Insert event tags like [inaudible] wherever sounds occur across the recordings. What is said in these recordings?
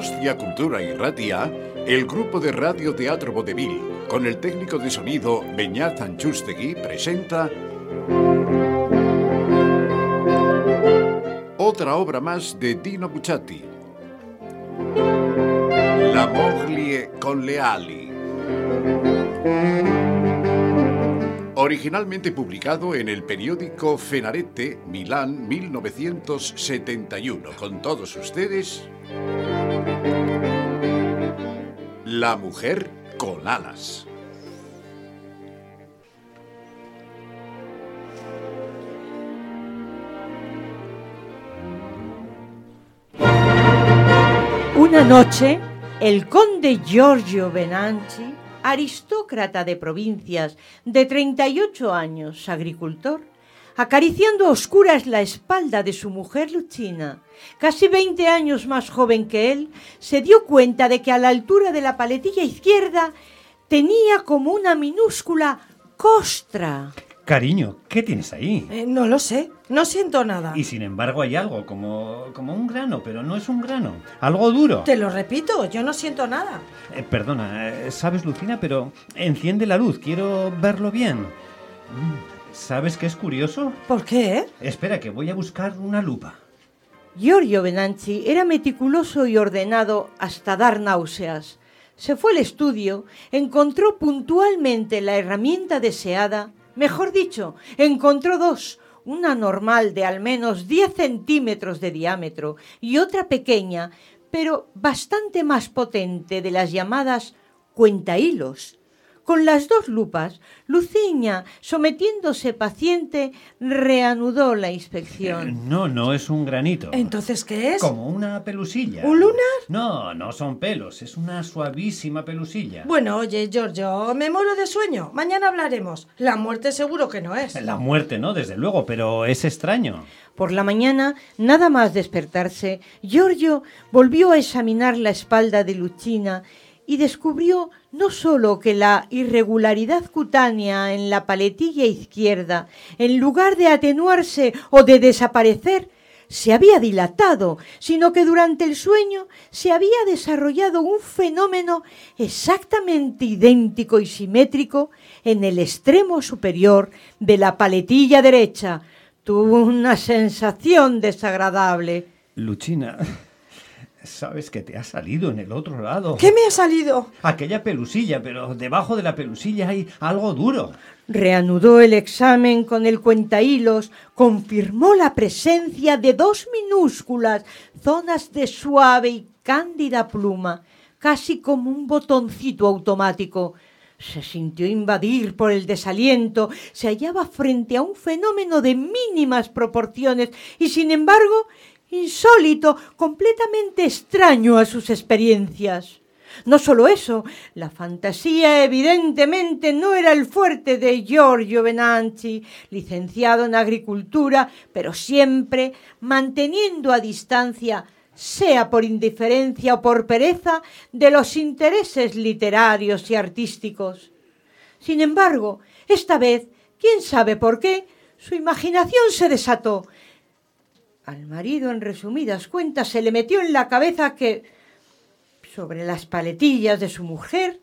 Donostia Cultura y Ratia, el grupo de Radio Teatro Vodevil, con el técnico de sonido Beñat Anchustegui, presenta otra obra más de Dino Bucciati. La moglie con le ali. Originalmente publicado en el periódico Fenarete, Milán, 1971. Con todos ustedes, La mujer con alas. Una noche, el conde Giorgio Benanchi, aristócrata de provincias de 38 años, agricultor, acariciando a oscuras la espalda de su mujer Lucina, casi 20 años más joven que él, se dio cuenta de que a la altura de la paletilla izquierda tenía como una minúscula costra. Cariño, ¿qué tienes ahí? Eh, no lo sé, no siento nada. Y sin embargo hay algo, como, como un grano, pero no es un grano. Algo duro. Te lo repito, yo no siento nada. Eh, perdona, eh, sabes, Lucina, pero enciende la luz, quiero verlo bien. Mm, ¿Sabes qué es curioso? ¿Por qué? Espera, que voy a buscar una lupa. Giorgio Benanchi era meticuloso y ordenado hasta dar náuseas. Se fue al estudio, encontró puntualmente la herramienta deseada, mejor dicho, encontró dos, una normal de al menos 10 centímetros de diámetro y otra pequeña, pero bastante más potente de las llamadas cuentahilos. Con las dos lupas, Luciña, sometiéndose paciente, reanudó la inspección. No, no es un granito. ¿Entonces qué es? Como una pelusilla. ¿Un lunar? No, no son pelos, es una suavísima pelusilla. Bueno, oye, Giorgio, me muero de sueño. Mañana hablaremos. La muerte seguro que no es. La muerte no, desde luego, pero es extraño. Por la mañana, nada más despertarse, Giorgio volvió a examinar la espalda de Lucina y descubrió no sólo que la irregularidad cutánea en la paletilla izquierda, en lugar de atenuarse o de desaparecer, se había dilatado, sino que durante el sueño se había desarrollado un fenómeno exactamente idéntico y simétrico en el extremo superior de la paletilla derecha. Tuvo una sensación desagradable. Luchina, sabes que te ha salido en el otro lado. ¿Qué me ha salido? Aquella pelusilla, pero debajo de la pelusilla hay algo duro. Reanudó el examen con el cuentahilos, confirmó la presencia de dos minúsculas zonas de suave y cándida pluma, casi como un botoncito automático. Se sintió invadir por el desaliento, se hallaba frente a un fenómeno de mínimas proporciones y, sin embargo, insólito, completamente extraño a sus experiencias. No solo eso, la fantasía evidentemente no era el fuerte de Giorgio Benanchi, licenciado en agricultura, pero siempre manteniendo a distancia, sea por indiferencia o por pereza, de los intereses literarios y artísticos. Sin embargo, esta vez, quién sabe por qué, su imaginación se desató al marido, en resumidas cuentas, se le metió en la cabeza que sobre las paletillas de su mujer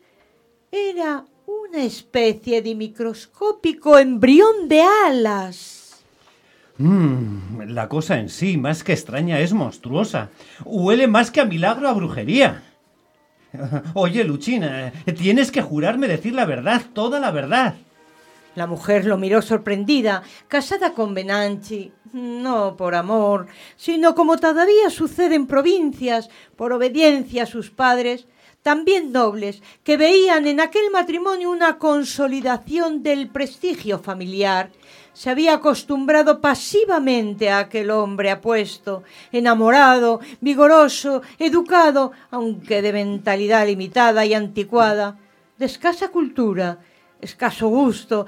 era una especie de microscópico embrión de alas. Mm, la cosa en sí, más que extraña, es monstruosa. Huele más que a milagro a brujería. [laughs] Oye, Luchina, tienes que jurarme decir la verdad, toda la verdad. La mujer lo miró sorprendida, casada con Benanchi, no por amor, sino como todavía sucede en provincias, por obediencia a sus padres, también nobles, que veían en aquel matrimonio una consolidación del prestigio familiar. Se había acostumbrado pasivamente a aquel hombre apuesto, enamorado, vigoroso, educado, aunque de mentalidad limitada y anticuada, de escasa cultura, escaso gusto,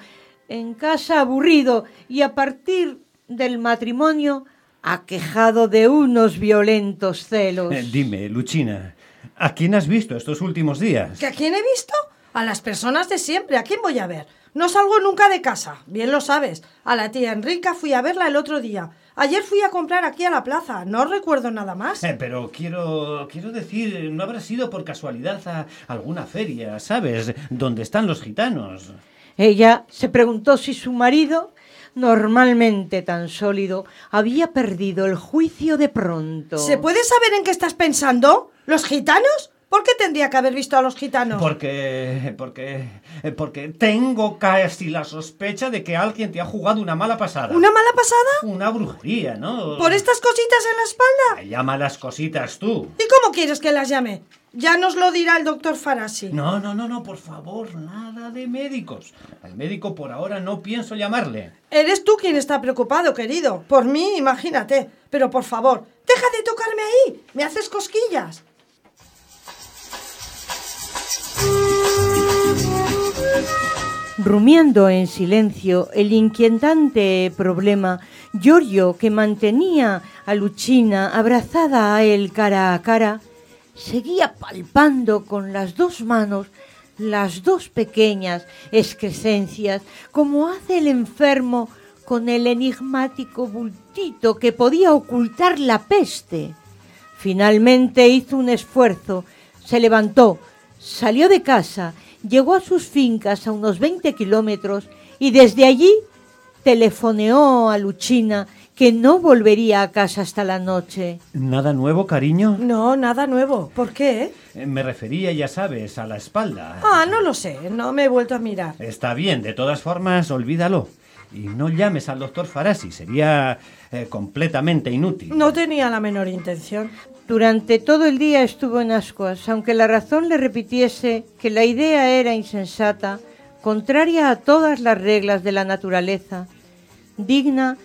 en casa aburrido y a partir del matrimonio aquejado de unos violentos celos. Eh, dime, Luchina, ¿a quién has visto estos últimos días? ¿Que a quién he visto? A las personas de siempre. ¿A quién voy a ver? No salgo nunca de casa, bien lo sabes. A la tía Enrica fui a verla el otro día. Ayer fui a comprar aquí a la plaza, no recuerdo nada más. Eh, pero quiero, quiero decir, no habrá sido por casualidad a alguna feria, ¿sabes? Donde están los gitanos. Ella se preguntó si su marido, normalmente tan sólido, había perdido el juicio de pronto. ¿Se puede saber en qué estás pensando? ¿Los gitanos? ¿Por qué tendría que haber visto a los gitanos? Porque, porque, porque tengo casi la sospecha de que alguien te ha jugado una mala pasada. ¿Una mala pasada? Una brujería, ¿no? ¿Por estas cositas en la espalda? Llama las cositas tú. ¿Y cómo quieres que las llame? Ya nos lo dirá el doctor Farasi. No, no, no, no, por favor, nada de médicos. Al médico por ahora no pienso llamarle. Eres tú quien está preocupado, querido. Por mí, imagínate. Pero por favor, deja de tocarme ahí. Me haces cosquillas. Rumiando en silencio el inquietante problema, Giorgio, que mantenía a Luchina abrazada a él cara a cara, seguía palpando con las dos manos las dos pequeñas excrescencias, como hace el enfermo con el enigmático bultito que podía ocultar la peste. Finalmente hizo un esfuerzo, se levantó, salió de casa, llegó a sus fincas a unos 20 kilómetros y desde allí telefoneó a Luchina que no volvería a casa hasta la noche. ¿Nada nuevo, cariño? No, nada nuevo. ¿Por qué? Eh, Me refería, ya sabes, a la espalda. Ah, no lo sé. No me he vuelto a mirar. Está bien, de todas formas, olvídalo. Y no llames al doctor Farasi, sería eh, completamente inútil. No tenía la menor intención. Durante todo el día estuvo en ascuas, aunque la razón le repitiese que la idea era insensata, contraria a todas las reglas de la naturaleza, digna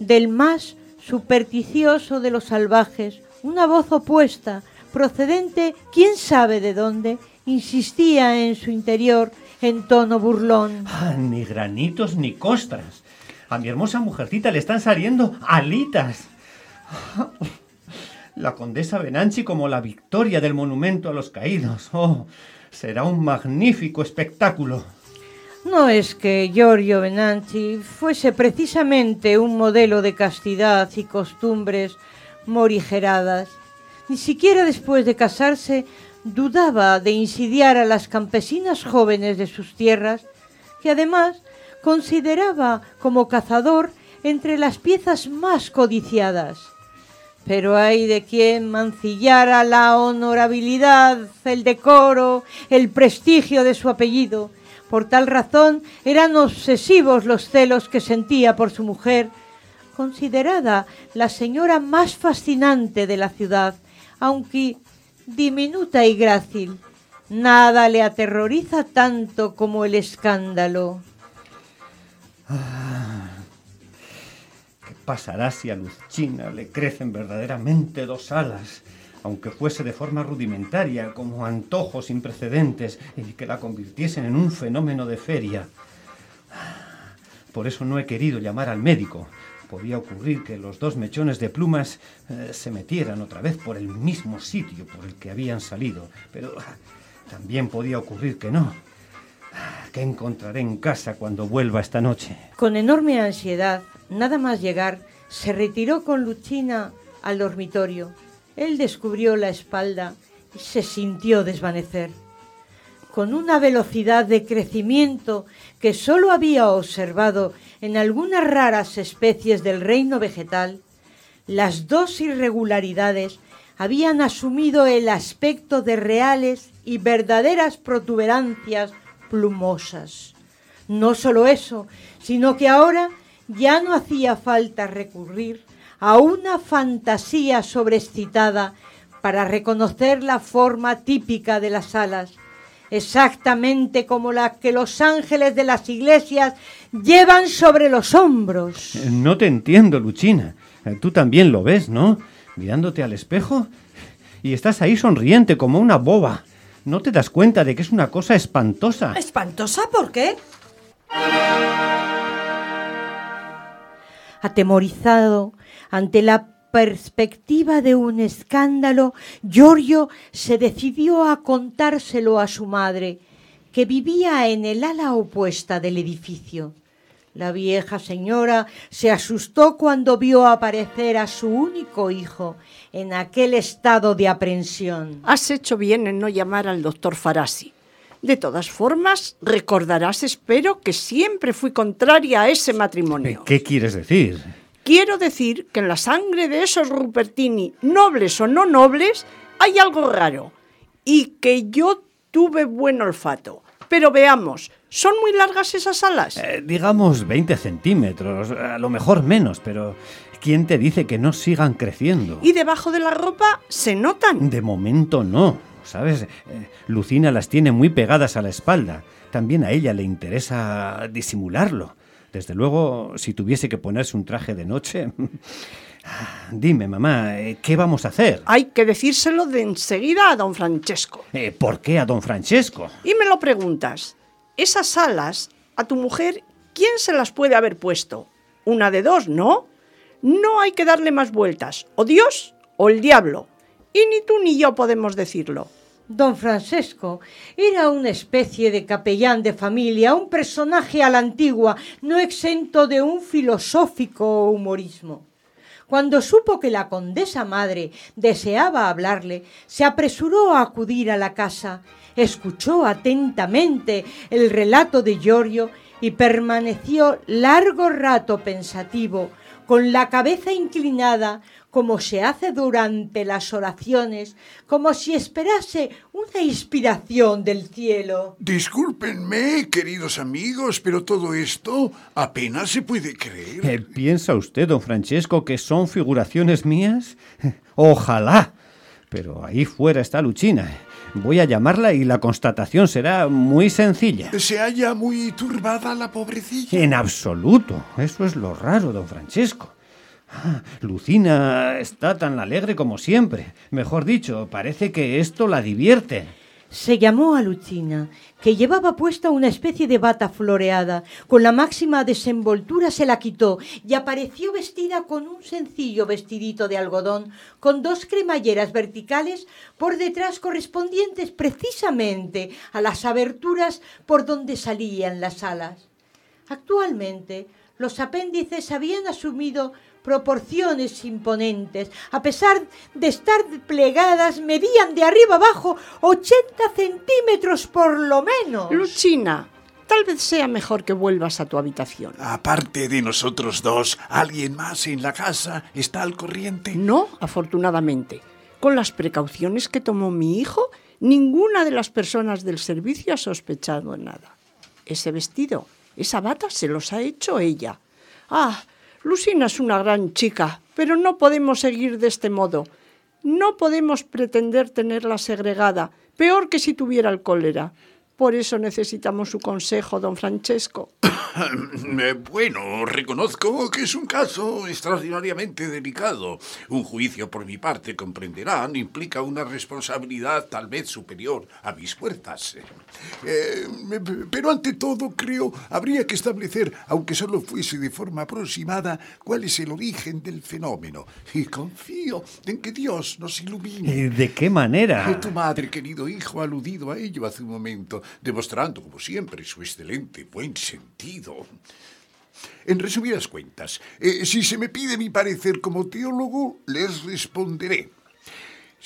del más supersticioso de los salvajes, una voz opuesta, procedente quién sabe de dónde, insistía en su interior en tono burlón. Ah, ni granitos ni costras. A mi hermosa mujercita le están saliendo alitas. La condesa Benanchi como la victoria del monumento a los caídos. Oh, será un magnífico espectáculo. No es que Giorgio Benanchi fuese precisamente un modelo de castidad y costumbres morigeradas. Ni siquiera después de casarse dudaba de insidiar a las campesinas jóvenes de sus tierras, que además consideraba como cazador entre las piezas más codiciadas. Pero hay de quien mancillara la honorabilidad, el decoro, el prestigio de su apellido. Por tal razón eran obsesivos los celos que sentía por su mujer, considerada la señora más fascinante de la ciudad, aunque diminuta y grácil. Nada le aterroriza tanto como el escándalo. ¿Qué pasará si a Luchina le crecen verdaderamente dos alas? aunque fuese de forma rudimentaria, como antojos sin precedentes, y que la convirtiesen en un fenómeno de feria. Por eso no he querido llamar al médico. Podía ocurrir que los dos mechones de plumas eh, se metieran otra vez por el mismo sitio por el que habían salido, pero ah, también podía ocurrir que no. Ah, ¿Qué encontraré en casa cuando vuelva esta noche? Con enorme ansiedad, nada más llegar, se retiró con Luchina al dormitorio. Él descubrió la espalda y se sintió desvanecer. Con una velocidad de crecimiento que sólo había observado en algunas raras especies del reino vegetal, las dos irregularidades habían asumido el aspecto de reales y verdaderas protuberancias plumosas. No solo eso, sino que ahora ya no hacía falta recurrir a una fantasía sobreexcitada para reconocer la forma típica de las alas, exactamente como la que los ángeles de las iglesias llevan sobre los hombros. Eh, No te entiendo, Luchina. Eh, Tú también lo ves, ¿no? Mirándote al espejo y estás ahí sonriente como una boba. ¿No te das cuenta de que es una cosa espantosa? ¿Espantosa? ¿Por qué? Atemorizado ante la perspectiva de un escándalo, Giorgio se decidió a contárselo a su madre, que vivía en el ala opuesta del edificio. La vieja señora se asustó cuando vio aparecer a su único hijo en aquel estado de aprensión. Has hecho bien en no llamar al doctor Farasi. De todas formas, recordarás, espero, que siempre fui contraria a ese matrimonio. ¿Qué quieres decir? Quiero decir que en la sangre de esos Rupertini, nobles o no nobles, hay algo raro. Y que yo tuve buen olfato. Pero veamos, ¿son muy largas esas alas? Eh, digamos 20 centímetros, a lo mejor menos, pero ¿quién te dice que no sigan creciendo? ¿Y debajo de la ropa se notan? De momento no, ¿sabes? Eh, Lucina las tiene muy pegadas a la espalda. También a ella le interesa disimularlo. Desde luego, si tuviese que ponerse un traje de noche... [laughs] Dime, mamá, eh, ¿qué vamos a hacer? Hay que decírselo de enseguida a don Francesco. Eh, ¿Por qué a don Francesco? Y me lo preguntas. Esas alas, a tu mujer, ¿quién se las puede haber puesto? Una de dos, ¿no? No hay que darle más vueltas. O Dios o el diablo. Y ni tú ni yo podemos decirlo. Don Francesco era una especie de capellán de familia, un personaje a la antigua, no exento de un filosófico humorismo. Cuando supo que la condesa madre deseaba hablarle, se apresuró a acudir a la casa, escuchó atentamente el relato de Giorgio y permaneció largo rato pensativo, con la cabeza inclinada, como se hace durante las oraciones, como si esperase una inspiración del cielo. Discúlpenme, queridos amigos, pero todo esto apenas se puede creer. Eh, ¿Piensa usted, don Francesco, que son figuraciones mías? [laughs] Ojalá. Pero ahí fuera está Luchina. Voy a llamarla y la constatación será muy sencilla. ¿Se halla muy turbada la pobrecilla? En absoluto. Eso es lo raro, don Francesco. Ah, Lucina está tan alegre como siempre. Mejor dicho, parece que esto la divierte. Se llamó a Lucina, que llevaba puesta una especie de bata floreada. Con la máxima desenvoltura se la quitó y apareció vestida con un sencillo vestidito de algodón, con dos cremalleras verticales por detrás correspondientes precisamente a las aberturas por donde salían las alas. Actualmente, los apéndices habían asumido proporciones imponentes. A pesar de estar plegadas, medían de arriba abajo 80 centímetros por lo menos. Luchina, tal vez sea mejor que vuelvas a tu habitación. Aparte de nosotros dos, ¿alguien más en la casa está al corriente? No, afortunadamente. Con las precauciones que tomó mi hijo, ninguna de las personas del servicio ha sospechado nada. Ese vestido, esa bata se los ha hecho ella. Ah, Lucina es una gran chica, pero no podemos seguir de este modo. No podemos pretender tenerla segregada, peor que si tuviera el cólera. Por eso necesitamos su consejo, don Francesco. [coughs] Eh, bueno, reconozco que es un caso extraordinariamente delicado. Un juicio por mi parte, comprenderán, implica una responsabilidad tal vez superior a mis fuerzas. Eh, pero ante todo, creo, habría que establecer, aunque solo fuese de forma aproximada, cuál es el origen del fenómeno. Y confío en que Dios nos ilumine. ¿De qué manera? Tu madre, querido hijo, ha aludido a ello hace un momento, demostrando, como siempre, su excelente buen sentido. En resumidas cuentas, eh, si se me pide mi parecer como teólogo, les responderé.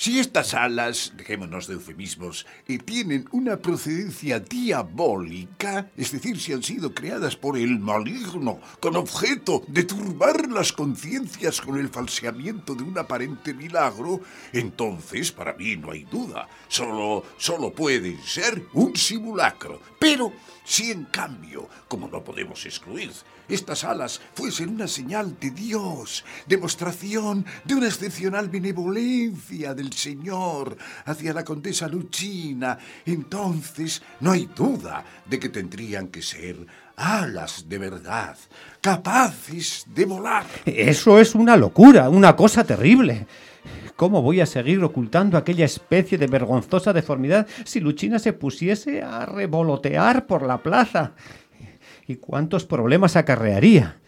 Si estas alas, dejémonos de eufemismos, eh, tienen una procedencia diabólica, es decir, si han sido creadas por el maligno con objeto de turbar las conciencias con el falseamiento de un aparente milagro, entonces para mí no hay duda, solo, solo pueden ser un simulacro. Pero si en cambio, como no podemos excluir, estas alas fuesen una señal de Dios, demostración de una excepcional benevolencia del Señor hacia la condesa Luchina, entonces no hay duda de que tendrían que ser alas de verdad, capaces de volar. Eso es una locura, una cosa terrible. ¿Cómo voy a seguir ocultando aquella especie de vergonzosa deformidad si Luchina se pusiese a revolotear por la plaza? ¿Y cuántos problemas acarrearía?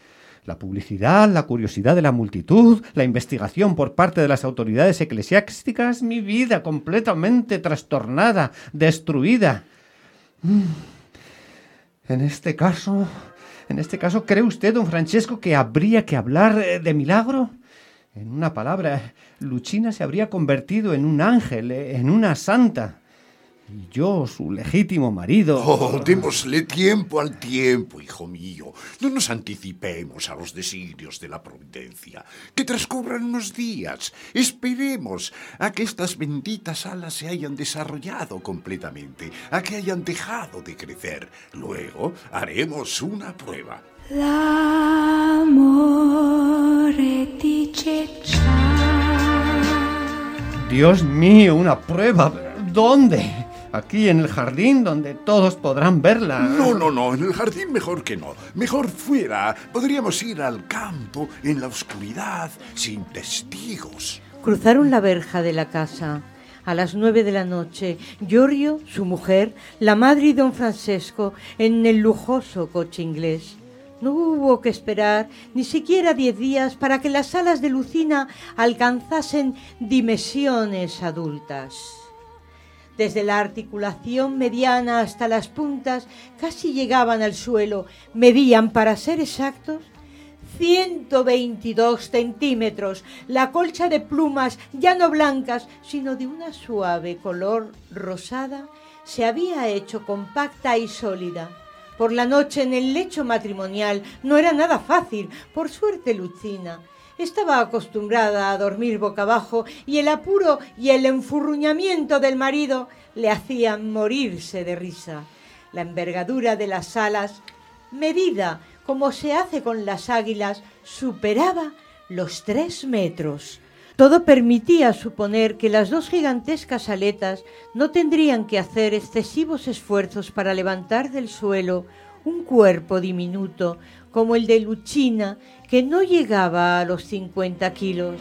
La publicidad, la curiosidad de la multitud, la investigación por parte de las autoridades eclesiásticas, mi vida completamente trastornada, destruida. Mm. En este caso, En este caso, ¿cree usted, don Francesco, que habría que hablar eh, de milagro? En una palabra, Luchina se habría convertido en un ángel, eh, en una santa. Y yo, su legítimo marido. Oh, démosle tiempo al tiempo, hijo mío. No nos anticipemos a los designios de la providencia. Que transcurran unos días. Esperemos a que estas benditas alas se hayan desarrollado completamente, a que hayan dejado de crecer. Luego haremos una prueba. Dios mío, una prueba. ¿Dónde? Aquí en el jardín donde todos podrán verla. No, no, no, en el jardín mejor que no. Mejor fuera. Podríamos ir al campo, en la oscuridad, sin testigos. Cruzaron la verja de la casa. A las nueve de la noche, Giorgio, su mujer, la madre y don Francesco en el lujoso coche inglés. No hubo que esperar ni siquiera diez días para que las alas de Lucina alcanzasen dimensiones adultas. Desde la articulación mediana hasta las puntas casi llegaban al suelo, medían, para ser exactos, 122 centímetros. La colcha de plumas, ya no blancas, sino de una suave color rosada, se había hecho compacta y sólida. Por la noche en el lecho matrimonial no era nada fácil. Por suerte, Lucina estaba acostumbrada a dormir boca abajo y el apuro y el enfurruñamiento del marido le hacían morirse de risa. La envergadura de las alas, medida como se hace con las águilas, superaba los tres metros. Todo permitía suponer que las dos gigantescas aletas no tendrían que hacer excesivos esfuerzos para levantar del suelo un cuerpo diminuto como el de Luchina, que no llegaba a los 50 kilos.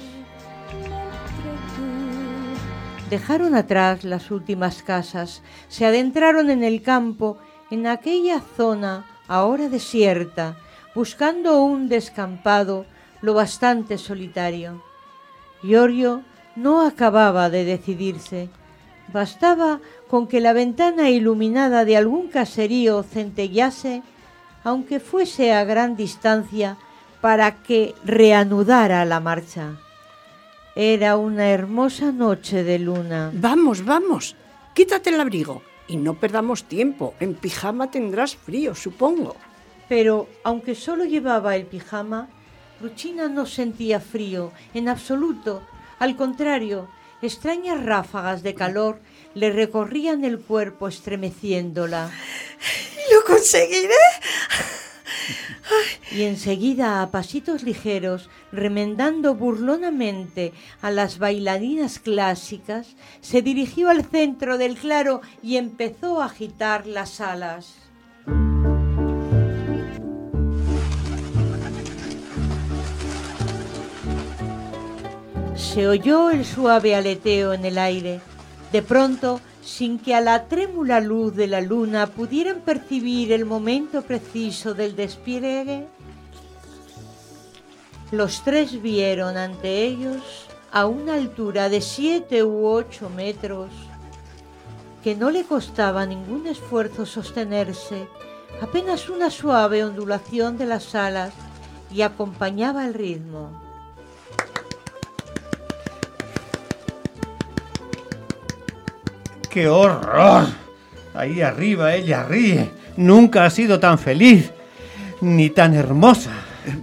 Dejaron atrás las últimas casas, se adentraron en el campo, en aquella zona ahora desierta, buscando un descampado lo bastante solitario. Giorgio no acababa de decidirse. Bastaba con que la ventana iluminada de algún caserío centellase, aunque fuese a gran distancia, para que reanudara la marcha. Era una hermosa noche de luna. Vamos, vamos, quítate el abrigo y no perdamos tiempo. En pijama tendrás frío, supongo. Pero aunque solo llevaba el pijama, Luchina no sentía frío en absoluto. Al contrario, extrañas ráfagas de calor le recorrían el cuerpo estremeciéndola. ¿Lo conseguiré? Y enseguida, a pasitos ligeros, remendando burlonamente a las bailarinas clásicas, se dirigió al centro del claro y empezó a agitar las alas. Se oyó el suave aleteo en el aire. De pronto, sin que a la trémula luz de la luna pudieran percibir el momento preciso del despliegue, los tres vieron ante ellos, a una altura de siete u ocho metros, que no le costaba ningún esfuerzo sostenerse, apenas una suave ondulación de las alas y acompañaba el ritmo. ¡Qué horror! Ahí arriba ella ríe. Nunca ha sido tan feliz, ni tan hermosa.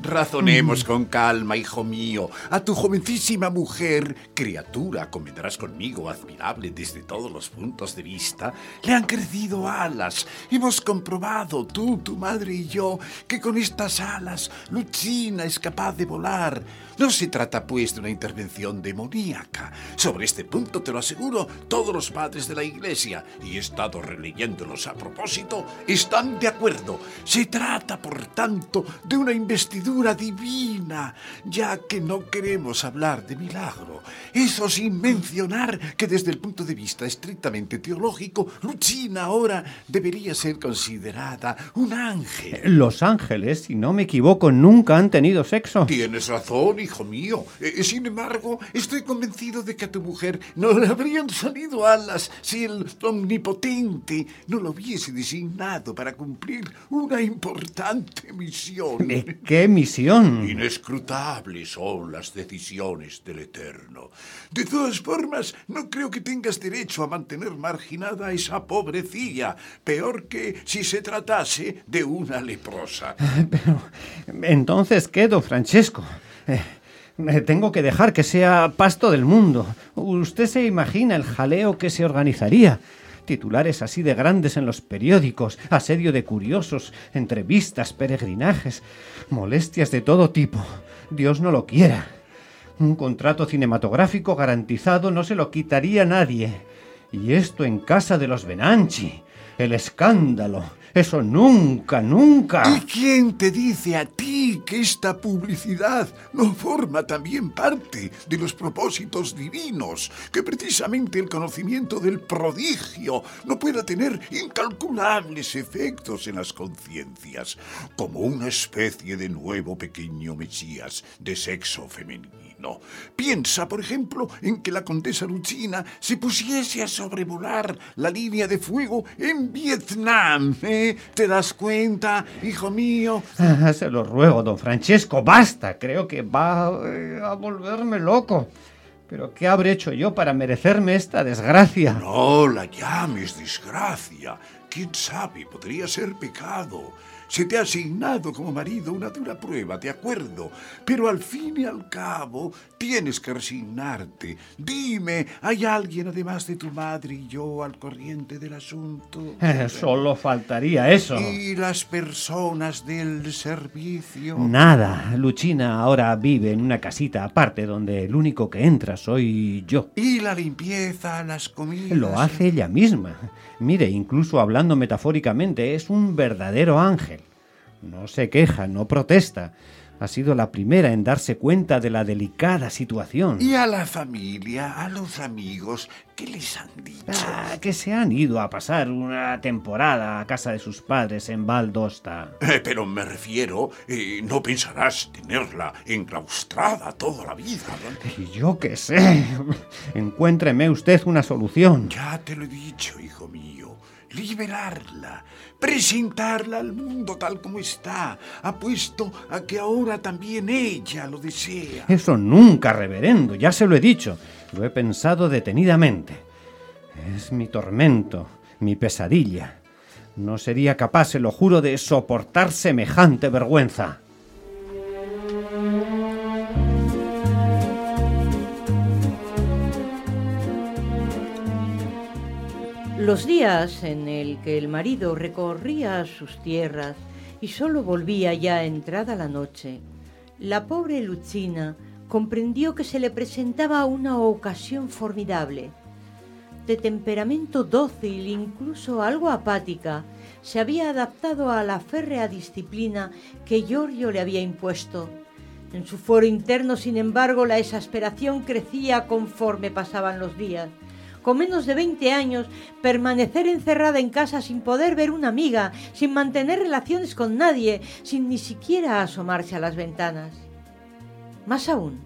Razonemos con calma, hijo mío. A tu jovencísima mujer, criatura, convendrás conmigo, admirable desde todos los puntos de vista, le han crecido alas. Hemos comprobado, tú, tu madre y yo, que con estas alas Lucina es capaz de volar. No se trata, pues, de una intervención demoníaca. Sobre este punto, te lo aseguro, todos los padres de la Iglesia, y he estado releyéndolos a propósito, están de acuerdo. Se trata, por tanto, de una investigación vestidura divina, ya que no queremos hablar de milagro. Eso sin mencionar que desde el punto de vista estrictamente teológico, Lucina ahora debería ser considerada un ángel. Los ángeles, si no me equivoco, nunca han tenido sexo. Tienes razón, hijo mío. Eh, sin embargo, estoy convencido de que a tu mujer no le habrían salido alas si el omnipotente no lo hubiese designado para cumplir una importante misión. ¿De ¿Qué misión? Inescrutables son las decisiones del Eterno. De todas formas, no creo que tengas derecho a mantener marginada a esa pobrecilla, peor que si se tratase de una leprosa. [laughs] Pero entonces, ¿qué, don Francesco? Eh, eh, tengo que dejar que sea pasto del mundo. Usted se imagina el jaleo que se organizaría. Titulares así de grandes en los periódicos, asedio de curiosos, entrevistas, peregrinajes, molestias de todo tipo. Dios no lo quiera. Un contrato cinematográfico garantizado no se lo quitaría nadie. Y esto en casa de los Benanchi. El escándalo. Eso nunca, nunca. ¿Y quién te dice a ti que esta publicidad no forma también parte de los propósitos divinos? Que precisamente el conocimiento del prodigio no pueda tener incalculables efectos en las conciencias, como una especie de nuevo pequeño Mesías de sexo femenino. Piensa, por ejemplo, en que la condesa Lucina se pusiese a sobrevolar la línea de fuego en Vietnam. ¿eh? ¿Te das cuenta, hijo mío? Ah, se lo ruego, don Francesco, basta. Creo que va eh, a volverme loco. Pero ¿qué habré hecho yo para merecerme esta desgracia? No la llames desgracia. ¿Quién sabe? Podría ser pecado. Se te ha asignado como marido una dura prueba, de acuerdo, pero al fin y al cabo tienes que resignarte. Dime, ¿hay alguien además de tu madre y yo al corriente del asunto? [laughs] Solo faltaría eso. ¿Y las personas del servicio? Nada. Luchina ahora vive en una casita aparte donde el único que entra soy yo. ¿Y la limpieza, las comidas? Lo hace ella misma. Mire, incluso hablando metafóricamente, es un verdadero ángel. No se queja, no protesta. Ha sido la primera en darse cuenta de la delicada situación. ¿Y a la familia, a los amigos, qué les han dicho? Ah, que se han ido a pasar una temporada a casa de sus padres en Valdosta. Eh, pero me refiero, eh, no pensarás tenerla enclaustrada toda la vida. ¿no? Y yo qué sé. [laughs] Encuéntreme usted una solución. Ya te lo he dicho, hijo mío. Liberarla, presentarla al mundo tal como está, apuesto a que ahora también ella lo desea. Eso nunca, reverendo, ya se lo he dicho. Lo he pensado detenidamente. Es mi tormento, mi pesadilla. No sería capaz, se lo juro, de soportar semejante vergüenza. Los días en el que el marido recorría sus tierras y solo volvía ya entrada la noche, la pobre Lucina comprendió que se le presentaba una ocasión formidable. De temperamento dócil, incluso algo apática, se había adaptado a la férrea disciplina que Giorgio le había impuesto. En su foro interno, sin embargo, la exasperación crecía conforme pasaban los días con menos de 20 años, permanecer encerrada en casa sin poder ver una amiga, sin mantener relaciones con nadie, sin ni siquiera asomarse a las ventanas. Más aún,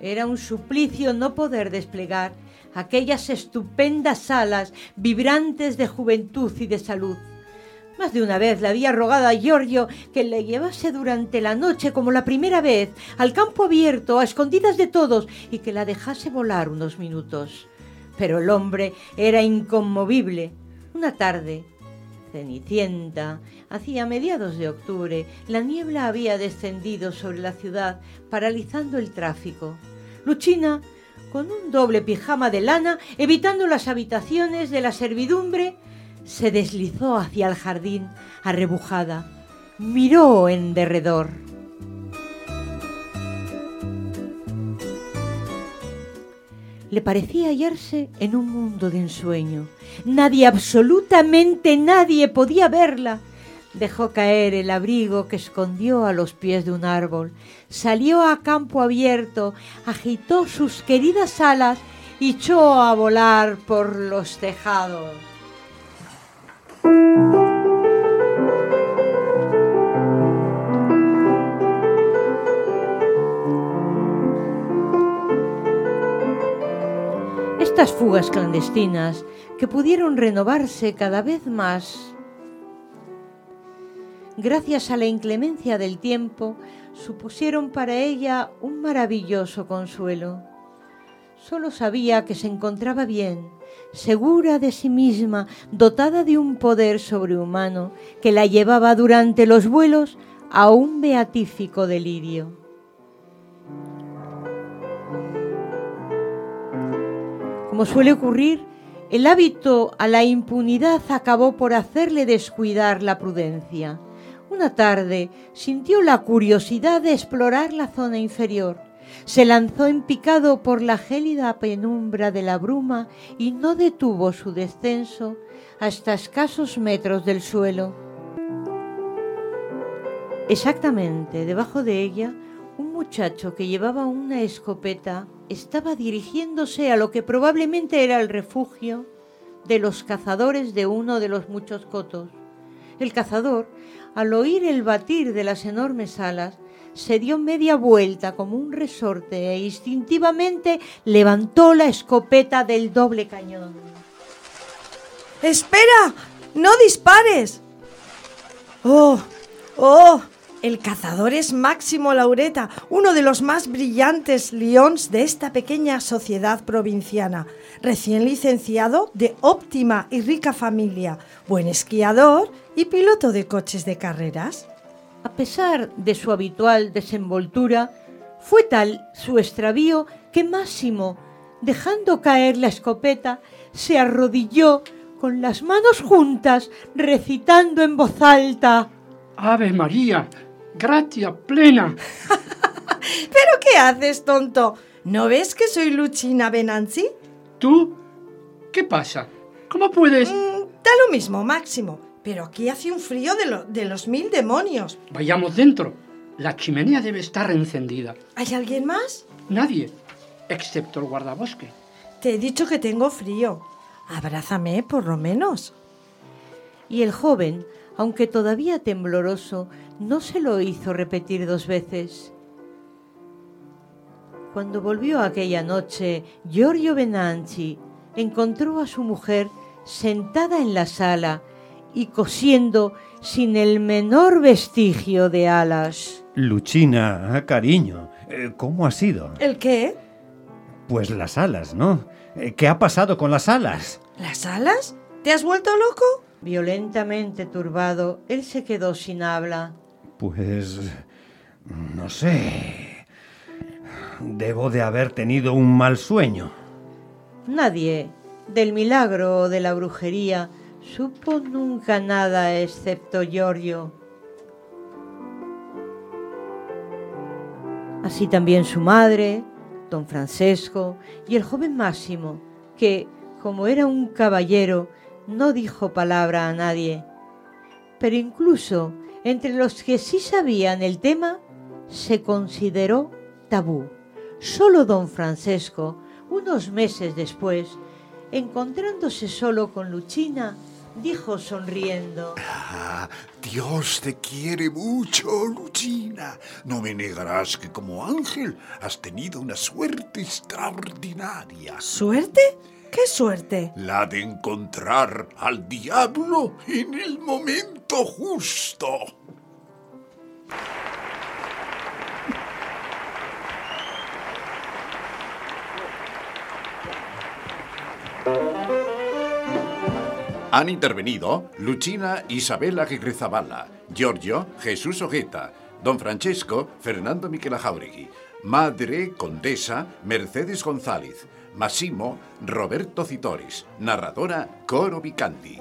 era un suplicio no poder desplegar aquellas estupendas alas vibrantes de juventud y de salud. Más de una vez le había rogado a Giorgio que le llevase durante la noche como la primera vez al campo abierto, a escondidas de todos, y que la dejase volar unos minutos pero el hombre era inconmovible. Una tarde, cenicienta, hacía mediados de octubre, la niebla había descendido sobre la ciudad, paralizando el tráfico. Luchina, con un doble pijama de lana, evitando las habitaciones de la servidumbre, se deslizó hacia el jardín, arrebujada. Miró en derredor. Le parecía hallarse en un mundo de ensueño. Nadie, absolutamente nadie, podía verla. Dejó caer el abrigo que escondió a los pies de un árbol. Salió a campo abierto, agitó sus queridas alas y echó a volar por los tejados. Estas fugas clandestinas, que pudieron renovarse cada vez más gracias a la inclemencia del tiempo, supusieron para ella un maravilloso consuelo. Solo sabía que se encontraba bien, segura de sí misma, dotada de un poder sobrehumano que la llevaba durante los vuelos a un beatífico delirio. Como suele ocurrir, el hábito a la impunidad acabó por hacerle descuidar la prudencia. Una tarde sintió la curiosidad de explorar la zona inferior. Se lanzó en picado por la gélida penumbra de la bruma y no detuvo su descenso hasta escasos metros del suelo. Exactamente debajo de ella, un muchacho que llevaba una escopeta estaba dirigiéndose a lo que probablemente era el refugio de los cazadores de uno de los muchos cotos. El cazador, al oír el batir de las enormes alas, se dio media vuelta como un resorte e instintivamente levantó la escopeta del doble cañón. ¡Espera! ¡No dispares! ¡Oh! ¡Oh! El cazador es Máximo Laureta, uno de los más brillantes leones de esta pequeña sociedad provinciana, recién licenciado de óptima y rica familia, buen esquiador y piloto de coches de carreras. A pesar de su habitual desenvoltura, fue tal su extravío que Máximo, dejando caer la escopeta, se arrodilló con las manos juntas, recitando en voz alta. Ave María, gracia plena. [laughs] ¿Pero qué haces, tonto? ¿No ves que soy Luchina Benanzi? ¿Tú? ¿Qué pasa? ¿Cómo puedes...? Mm, da lo mismo, Máximo. Pero aquí hace un frío de, lo- de los mil demonios. Vayamos dentro. La chimenea debe estar encendida. ¿Hay alguien más? Nadie, excepto el guardabosque. Te he dicho que tengo frío. Abrázame, por lo menos. Y el joven, aunque todavía tembloroso, no se lo hizo repetir dos veces. Cuando volvió aquella noche, Giorgio Benanchi encontró a su mujer sentada en la sala y cosiendo sin el menor vestigio de alas. Luchina, cariño, eh, ¿cómo ha sido? ¿El qué? Pues las alas, ¿no? Eh, ¿Qué ha pasado con las alas? ¿Las alas? ¿Te has vuelto loco? Violentamente turbado, él se quedó sin habla. Pues... no sé. Debo de haber tenido un mal sueño. Nadie, del milagro o de la brujería, supo nunca nada excepto Giorgio. Así también su madre, don Francesco y el joven Máximo, que, como era un caballero, no dijo palabra a nadie. Pero incluso entre los que sí sabían el tema, se consideró tabú. Solo don Francesco, unos meses después, encontrándose solo con Luchina, dijo sonriendo. Ah, Dios te quiere mucho, Luchina. No me negarás que como ángel has tenido una suerte extraordinaria. ¿Suerte? ¿Qué suerte? La de encontrar al diablo en el momento justo. Han intervenido Luchina Isabela Gegrizabala, Giorgio Jesús Ojeta, Don Francesco Fernando Miquela Jauregui, Madre Condesa Mercedes González, Massimo Roberto Citores, narradora Coro Vicanti.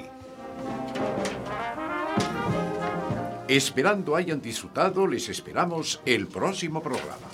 Esperando hayan disfrutado, les esperamos el próximo programa.